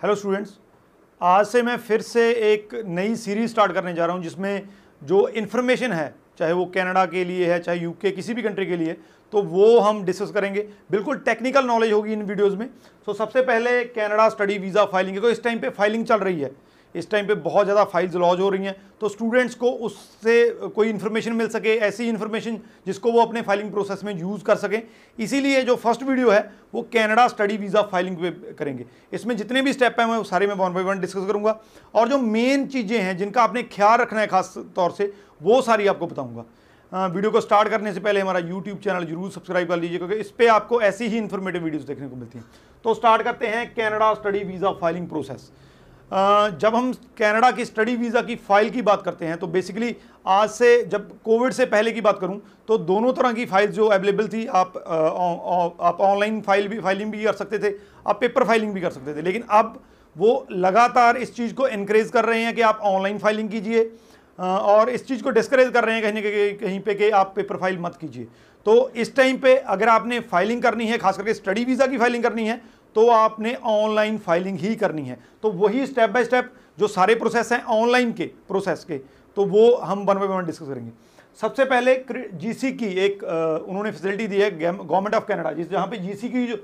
Hello students आज से मैं फिर से एक नई सीरीज़ स्टार्ट करने जा रहा हूँ, जिसमें जो इन्फॉर्मेशन है, चाहे वो कनाडा के लिए है, चाहे यूके किसी भी कंट्री के लिए तो वो हम डिस्कस करेंगे। बिल्कुल टेक्निकल नॉलेज होगी इन वीडियोस में। सो तो सबसे पहले कनाडा स्टडी वीज़ा फाइलिंग है। तो इस टाइम पे फाइलिंग चल रही है। इस टाइम पे बहुत ज़्यादा फाइल्स लॉज हो रही हैं। तो स्टूडेंट्स को उससे कोई इन्फॉर्मेशन मिल सके, ऐसी इन्फॉर्मेशन जिसको वो अपने फाइलिंग प्रोसेस में यूज़ कर सकें। इसीलिए जो फ़र्स्ट वीडियो है, वो कनाडा स्टडी वीज़ा फाइलिंग पे करेंगे। इसमें जितने भी स्टेप हैं, मैं सारे मैं वन बाई वन डिस्कस करूँगा। और जो मेन चीज़ें हैं, जिनका आपने ख्याल रखना है खास तौर से, वो सारी आपको बताऊँगा। वीडियो को स्टार्ट करने से पहले हमारा यूट्यूब चैनल ज़रूर सब्सक्राइब कर लीजिए क्योंकि इस पर आपको ऐसी ही इन्फॉर्मेटिव वीडियोस देखने को मिलती हैं। तो स्टार्ट करते हैं Canada study visa filing process जब हम कनाडा की स्टडी वीज़ा की फ़ाइल की बात करते हैं तो बेसिकली आज से जब कोविड से पहले की बात करूँ तो दोनों तरह की फ़ाइल जो अवेलेबल थी आप आ, आ, आप ऑनलाइन फ़ाइल भी फाइलिंग भी कर सकते थे आप पेपर फाइलिंग भी कर सकते थे। लेकिन अब वो लगातार इस चीज़ को इनक्रेज कर रहे हैं कि आप ऑनलाइन फाइलिंग कीजिए और इस चीज़ को डिस्करेज कर रहे हैं कहीं ना कहीं पे कि आप पेपर फ़ाइल मत कीजिए। तो इस टाइम पे अगर आपने फाइलिंग करनी है खास करके स्टडी वीज़ा की फाइलिंग करनी है तो आपने ऑनलाइन फाइलिंग ही करनी है। तो वही स्टेप बाय स्टेप जो सारे प्रोसेस हैं ऑनलाइन के प्रोसेस के तो वो हम वन बाई वन डिस्कस करेंगे। सबसे पहले जीसी की एक उन्होंने फैसिलिटी दी है गवर्नमेंट ऑफ़ कनाडा जिस जहाँ पे जीसी की जो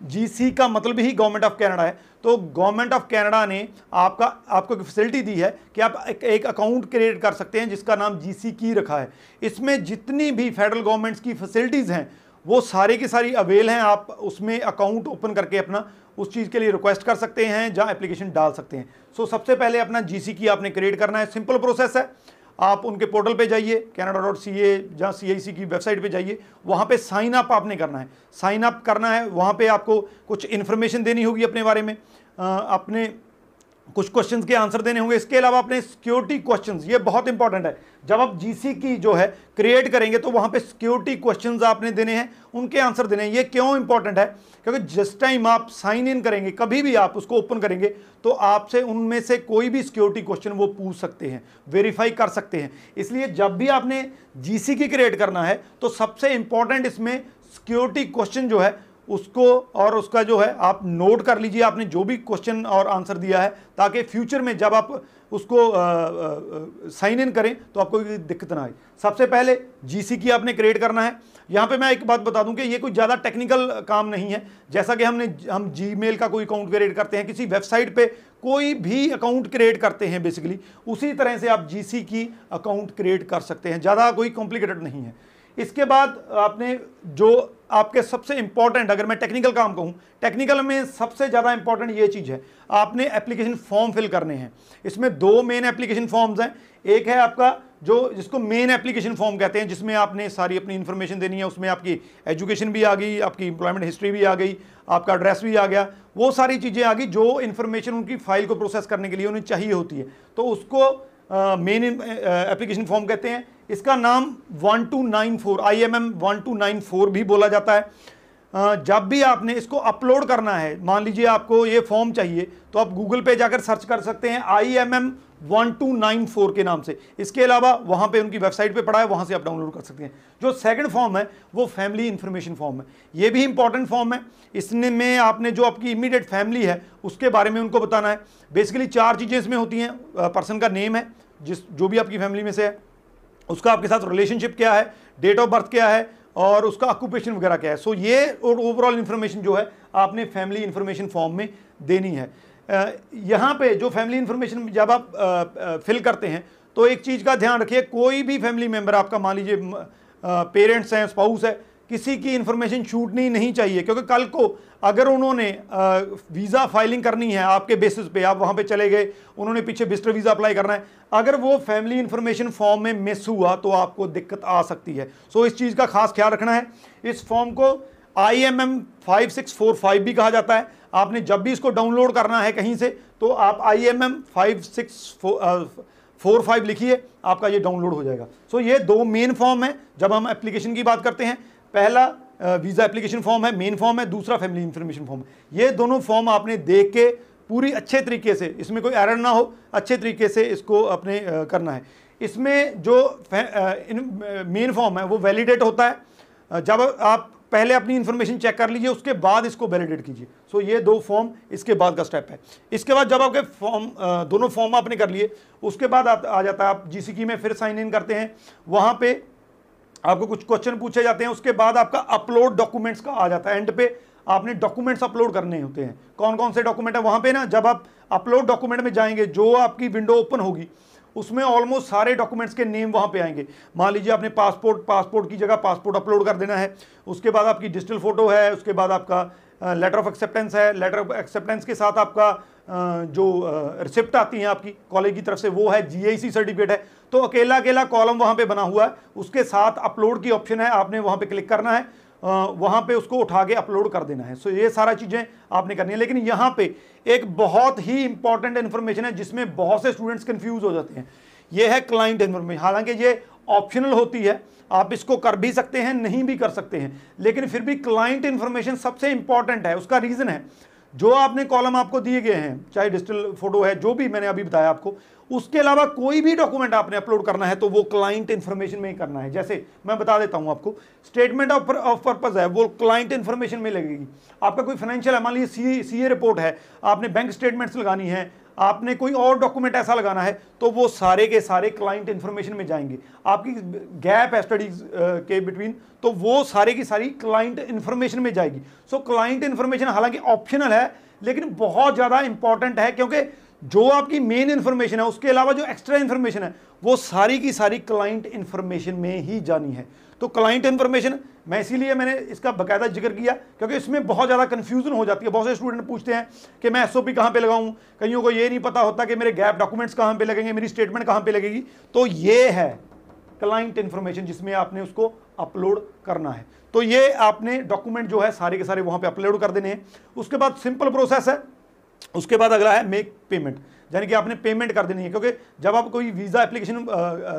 जीसी का मतलब ही गवर्नमेंट ऑफ़ कनाडा है। तो गवर्नमेंट ऑफ़ कनाडा ने आपका आपको एक फैसिलिटी दी है कि आप एक, एक अकाउंट क्रिएट कर सकते हैं जिसका नाम जीसी की रखा है। इसमें जितनी भी फेडरल गवर्नमेंट्स की फैसिलिटीज़ हैं वो सारी की सारी अवेल हैं आप उसमें अकाउंट ओपन करके अपना उस चीज़ के लिए रिक्वेस्ट कर सकते हैं जहाँ एप्लीकेशन डाल सकते हैं। सो सबसे पहले अपना जीसी की आपने क्रिएट करना है। सिंपल प्रोसेस है। आप उनके पोर्टल पे जाइए कैनाडा डॉट सी ए जहाँ सी आई सी की वेबसाइट पे जाइए वहाँ पे साइन अप आपने करना है। साइन अप करना है वहाँ पे आपको कुछ इन्फॉर्मेशन देनी होगी अपने बारे में। आ, अपने कुछ क्वेश्चंस के आंसर देने होंगे। इसके अलावा अपने सिक्योरिटी क्वेश्चंस ये बहुत इंपॉर्टेंट है। जब आप जीसी की जो है क्रिएट करेंगे तो वहाँ पे सिक्योरिटी क्वेश्चंस आपने देने हैं, उनके आंसर देने हैं। ये क्यों इंपॉर्टेंट है? क्योंकि जिस टाइम आप साइन इन करेंगे, कभी भी आप उसको ओपन करेंगे तो आपसे उनमें से कोई भी सिक्योरिटी क्वेश्चन वो पूछ सकते हैं वेरीफाई कर सकते हैं। इसलिए जब भी आपने जीसी की क्रिएट करना है तो सबसे इंपॉर्टेंट इसमें सिक्योरिटी क्वेश्चन जो है उसको और उसका जो है, आप नोट कर लीजिए, आपने जो भी क्वेश्चन और आंसर दिया है, ताकि फ्यूचर में जब आप उसको साइन इन करें तो आपको कोई दिक्कत ना आए। सबसे पहले जीसी की आपने क्रिएट करना है। यहाँ पे मैं एक बात बता दूँ कि ये कोई ज़्यादा टेक्निकल काम नहीं है। जैसा कि हमने, हम जी का कोई अकाउंट क्रिएट करते हैं, किसी वेबसाइट पे कोई भी अकाउंट क्रिएट करते हैं बेसिकली उसी तरह से आप जीसी की अकाउंट क्रिएट कर सकते हैं। ज़्यादा कोई कॉम्प्लिकेटेड नहीं है। इसके बाद आपने जो आपके सबसे इंपॉर्टेंट अगर मैं टेक्निकल काम कहूँ टेक्निकल में सबसे ज़्यादा इंपॉर्टेंट ये चीज़ है, आपने एप्लीकेशन फॉर्म फिल करने हैं। इसमें दो मेन एप्लीकेशन फॉर्म्स हैं। एक है आपका जो, जिसको मेन एप्लीकेशन फॉर्म कहते हैं, जिसमें आपने सारी अपनी इन्फॉर्मेशन देनी है, उसमें आपकी एजुकेशन भी आ गई, आपकी इंप्लॉयमेंट हिस्ट्री भी आ गई, आपका एड्रेस भी आ गया। वो सारी चीज़ें आ गई जो इन्फॉर्मेशन उनकी फ़ाइल को प्रोसेस करने के लिए उन्हें चाहिए होती है। तो उसको मेन एप्लीकेशन फॉर्म कहते हैं। इसका नाम 1294 आईएमएम 1294 भी बोला जाता है। जब भी आपने इसको अपलोड करना है, मान लीजिए आपको ये फॉर्म चाहिए तो आप गूगल पे जाकर सर्च कर सकते हैं I M M one two nine four के नाम से। इसके अलावा वहाँ पे उनकी वेबसाइट पे पड़ा है, वहाँ से आप डाउनलोड कर सकते हैं। जो सेकंड फॉर्म है, वो फैमिली इन्फॉर्मेशन फॉर्म है। ये भी इंपॉर्टेंट फॉर्म है। इसने में आपने जो आपकी इमीडिएट फैमिली है, उसके बारे में उनको बताना है। बेसिकली चार चीज़ें इसमें होती हैं। पर्सन का नेम है, जिस, जो भी आपकी फैमिली में से है। उसका आपके साथ रिलेशनशिप क्या है डेट ऑफ़ बर्थ क्या है और उसका ऑक्यूपेशन वगैरह क्या है। सो so, ये और ओवरऑल इन्फॉर्मेशन जो है आपने फैमिली इन्फॉर्मेशन फॉर्म में देनी है। यहाँ पे जो फैमिली इन्फॉर्मेशन जब आप फिल करते हैं तो एक चीज़ का ध्यान रखिए कोई भी फैमिली मेंबर आपका मान लीजिए पेरेंट्स हैं स्पाउस है किसी की इन्फॉर्मेशन छूटनी नहीं चाहिए क्योंकि कल को अगर उन्होंने वीज़ा फाइलिंग करनी है आपके बेसिस पे आप वहाँ पे चले गए उन्होंने पीछे बिस्टर वीज़ा अप्लाई करना है अगर वो फैमिली इन्फॉर्मेशन फॉर्म में मिस हुआ तो आपको दिक्कत आ सकती है। सो इस चीज़ का खास ख्याल रखना है। इस फॉर्म को I M M five six four five भी कहा जाता है। आपने जब भी इसको डाउनलोड करना है कहीं से तो आप I M M five six four five लिखिए आपका ये डाउनलोड हो जाएगा। सो so, ये दो मेन फॉर्म है। जब हम एप्लीकेशन की बात करते हैं पहला वीज़ा एप्लीकेशन फॉर्म है मेन फॉर्म है, दूसरा फैमिली इन्फॉर्मेशन फॉर्म ये दोनों फॉर्म आपने देख के पूरी अच्छे तरीके से, इसमें कोई एरर ना हो, अच्छे तरीके से इसको अपने करना है। इसमें जो मेन फॉर्म है, वो वैलिडेट होता है। जब आप पहले अपनी इन्फॉर्मेशन चेक कर लीजिए, उसके बाद इसको वैलिडेट कीजिए। सो ये दो फॉर्म इसके बाद का स्टेप है। इसके बाद जब आपके फॉर्म दोनों फॉर्म आपने कर लिए, उसके बाद आ जाता है, आप जीसीकी में फिर साइन इन करते हैं। वहाँ पे आपको कुछ क्वेश्चन पूछे जाते हैं, उसके बाद आपका अपलोड डॉक्यूमेंट्स का आ जाता है। एंड पे आपने डॉक्यूमेंट्स अपलोड करने होते हैं। कौन कौन से डॉक्यूमेंट है? वहाँ पे ना, जब आप अपलोड डॉक्यूमेंट में जाएँगे, जो आपकी विंडो ओपन होगी, उसमें ऑलमोस्ट सारे डॉक्यूमेंट्स के नेम वहाँ पे आएँगे। मान लीजिए आपने पासपोर्ट पासपोर्ट की जगह पासपोर्ट अपलोड कर देना है, उसके बाद आपकी डिजिटल फ़ोटो है, उसके बाद आपका लेटर ऑफ़ एक्सेप्टेंस है लेटर ऑफ़ एक्सेप्टेंस के साथ आपका जो रिसिप्ट आती है आपकी कॉलेज की तरफ़ से, वो है जीआईसी सर्टिफिकेट है। तो अकेला अकेला कॉलम वहाँ पे बना हुआ है। उसके साथ अपलोड की ऑप्शन है, आपने वहाँ पे क्लिक करना है वहाँ पे उसको उठा के अपलोड कर देना है। सो ये सारा चीज़ें आपने करनी है। लेकिन यहाँ पे एक बहुत ही इंपॉर्टेंट इन्फॉर्मेशन है, जिसमें बहुत से स्टूडेंट्स कंफ्यूज हो जाते हैं। ये है क्लाइंट इन्फॉर्मेशन हालाँकि ये ऑप्शनल होती है आप इसको कर भी सकते हैं, नहीं भी कर सकते हैं। लेकिन फिर भी क्लाइंट इन्फॉर्मेशन सबसे इंपॉर्टेंट है, उसका रीज़न है। जो आपने कॉलम आपको दिए गए हैं, चाहे डिजिटल फ़ोटो है, जो भी मैंने अभी बताया आपको, उसके अलावा कोई भी डॉक्यूमेंट आपने अपलोड करना है तो वो क्लाइंट इन्फॉर्मेशन में ही करना है। जैसे मैं बता देता हूँ आपको स्टेटमेंट ऑफ़ ऑफ़ पर्पज है, वो क्लाइंट इन्फॉर्मेशन में लगेगी। आपका कोई फाइनेंशियल है मान लीजिए सी ए रिपोर्ट है, आपने बैंक स्टेटमेंट्स लगानी है आपने कोई और डॉक्यूमेंट ऐसा लगाना है तो वो सारे के सारे क्लाइंट इन्फॉर्मेशन में जाएँगे। आपकी गैप है स्टडीज़ के बिटवीन तो वो सारे की सारी क्लाइंट इन्फॉर्मेशन में जाएगी। सो क्लाइंट इन्फॉर्मेशन हालाँकि ऑप्शनल है, लेकिन बहुत ज़्यादा इंपॉर्टेंट है, क्योंकि जो आपकी मेन इंफॉर्मेशन है, उसके अलावा जो एक्स्ट्रा इंफॉर्मेशन है, वो सारी की सारी क्लाइंट इंफॉर्मेशन में ही जानी है। तो क्लाइंट इंफॉर्मेशन मैं इसीलिए मैंने इसका बकायदा ज़िक्र किया, क्योंकि इसमें बहुत ज़्यादा कन्फ्यूज़न हो जाती है। बहुत से स्टूडेंट पूछते हैं कि मैं एस ओ पी कहाँ पर लगाऊँ? कईयों को ये नहीं पता होता कि मेरे गैप डॉक्यूमेंट्स कहाँ पर लगेंगे, मेरी स्टेटमेंट कहाँ पर लगेगी। तो ये है क्लाइंट इंफॉर्मेशन जिसमें आपने उसको अपलोड करना है। तो ये आपने डॉक्यूमेंट जो है, सारे के सारे वहाँ पर अपलोड कर देने हैं। उसके बाद सिंपल प्रोसेस है। उसके बाद अगला है मेक पेमेंट यानी कि आपने पेमेंट कर देनी है, क्योंकि जब आप कोई वीज़ा एप्लीकेशन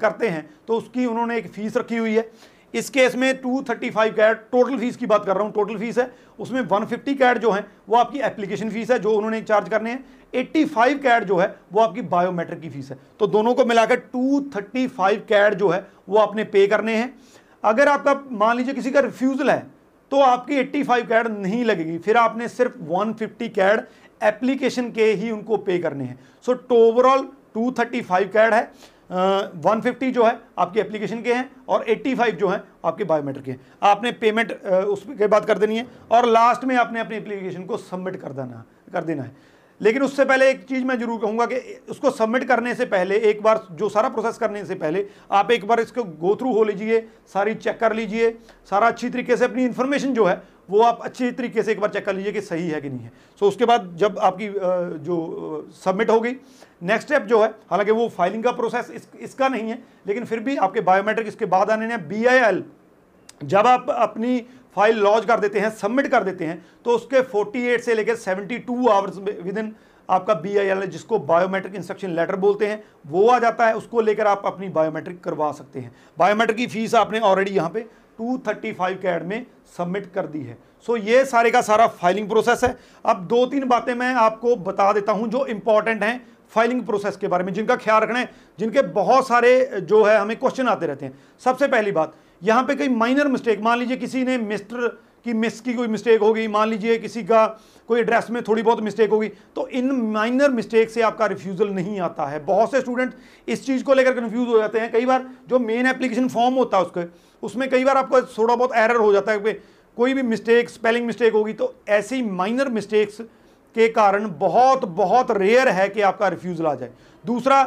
करते हैं तो उसकी उन्होंने एक फ़ीस रखी हुई है। इस केस में 235 कैट टोटल फ़ीस की बात कर रहा हूँ टोटल फ़ीस है। उसमें 150 कैट जो है, वो आपकी एप्लीकेशन फ़ीस है, जो उन्होंने चार्ज करने हैं। 85 कैट जो है, वो आपकी बायोमेट्रिक की फ़ीस है। तो दोनों को मिलाकर 235 कैट जो है, वो आपने पे करने हैं। अगर आपका मान लीजिए किसी का रिफ्यूज़ल है तो आपकी 85 कैड नहीं लगेगी। फिर आपने सिर्फ़ 150 कैड एप्लीकेशन के ही उनको पे करने हैं। सो ओवरऑल 235 कैड है वन फिफ्टी जो है आपके एप्लीकेशन के हैं और 85 जो है आपके बायोमेट्रिक के हैं। आपने पेमेंट उसके बाद कर देनी है और लास्ट में आपने अपनी एप्लीकेशन को सबमिट कर देना कर देना है। लेकिन उससे पहले एक चीज़ मैं ज़रूर कहूँगा कि उसको सबमिट करने से पहले एक बार जो सारा प्रोसेस करने से पहले आप एक बार इसको गो थ्रू हो लीजिए सारी चेक कर लीजिए सारा अच्छी तरीके से अपनी इन्फॉर्मेशन जो है वो आप अच्छी तरीके से एक बार चेक कर लीजिए कि सही है कि नहीं है। सो so, उसके बाद जब आपकी जो सबमिट हो गई नेक्स्ट स्टेप जो है हालाँकि वो फाइलिंग का प्रोसेस इस, इसका नहीं है लेकिन फिर भी आपके बायोमेट्रिक इसके बाद आने हैं बी जब आप अपनी फ़ाइल लॉन्च कर देते हैं सबमिट कर देते हैं तो उसके 48 से लेकर 72 आवर्स विद इन आपका बी आई एल जिसको बायोमेट्रिक इंस्ट्रक्शन लेटर बोलते हैं वो आ जाता है उसको लेकर आप अपनी बायोमेट्रिक करवा सकते हैं। बायोमेट्रिक की फ़ीस आपने ऑलरेडी यहाँ पे 235 कैड में सबमिट कर दी है। सो so, ये सारे का सारा फाइलिंग प्रोसेस है। अब दो तीन बातें मैं आपको बता देता हूँ जो इंपॉर्टेंट हैं। फाइलिंग प्रोसेस के बारे में, जिनका ख्याल रखना है, जिनके बहुत सारे जो है, हमें क्वेश्चन आते रहते हैं। सबसे पहली बात, यहाँ पे कोई माइनर मिस्टेक मान लीजिए किसी ने मिस्टर की मिस की कोई मिस्टेक होगी, मान लीजिए किसी का कोई एड्रेस में थोड़ी बहुत मिस्टेक होगी तो इन माइनर मिस्टेक से आपका रिफ्यूज़ल नहीं आता है। बहुत से स्टूडेंट इस चीज़ को लेकर कन्फ्यूज़ हो जाते हैं। कई बार जो मेन एप्लीकेशन फॉर्म होता है उसके, उसमें कई बार आपको थोड़ा बहुत एरर हो जाता है कोई भी मिस्टेक स्पेलिंग मिस्टेक होगी तो ऐसी माइनर मिस्टेक्स के कारण बहुत बहुत रेयर है कि आपका रिफ्यूज़ल आ जाए। दूसरा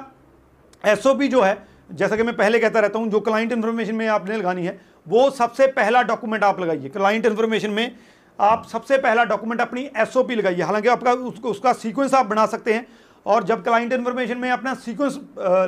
एसओपी जो है, जैसा कि मैं पहले कहता रहता हूँ, जो क्लाइंट इन्फॉर्मेशन में आपने लगानी है, वो सबसे पहला डॉक्यूमेंट आप लगाइए। क्लाइंट इन्फॉर्मेशन में आप सबसे पहला डॉक्यूमेंट अपनी एसओपी लगाइए। हालाँकि आपका उसको, उसका सीक्वेंस आप बना सकते हैं और जब क्लाइंट इन्फॉर्मेशन में अपना सीक्वेंस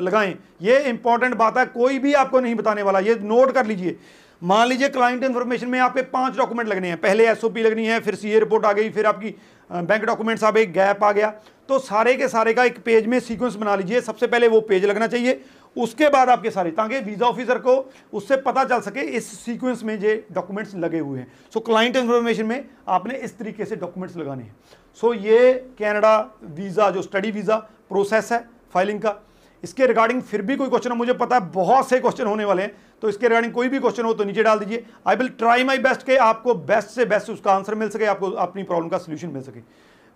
लगाएँ, ये इंपॉर्टेंट बात है, कोई भी आपको नहीं बताने वाला, ये नोट कर लीजिए। मान लीजिए क्लाइंट इन्फॉर्मेशन में आपके पाँच डॉक्यूमेंट लगने हैं। पहले एसओपी लगनी है, फिर सीए रिपोर्ट आ गई, फिर आपकी बैंक डॉक्यूमेंट्स आप एक गैप आ गया। तो सारे के सारे का एक पेज में सीक्वेंस बना लीजिए। सबसे पहले वो पेज लगना चाहिए। उसके बाद आपके सारे, ताकि वीज़ा ऑफिसर को उससे पता चल सके इस सीक्वेंस में जो डॉक्यूमेंट्स लगे हुए हैं। सो क्लाइंट इन्फॉर्मेशन में आपने इस तरीके से डॉक्यूमेंट्स लगाने हैं। सो ये कैनेडा वीज़ा जो स्टडी वीज़ा प्रोसेस है फाइलिंग का इसके रिगार्डिंग फिर भी कोई क्वेश्चन मुझे पता है बहुत से क्वेश्चन होने वाले हैं तो इसके रिगार्डिंग कोई भी क्वेश्चन हो तो नीचे डाल दीजिए। I will try my best के आपको बेस्ट से बेस्ट उसका आंसर मिल सके, आपको अपनी प्रॉब्लम का सोल्यूशन मिल सके।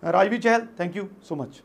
Rajvi Chahal thank you so much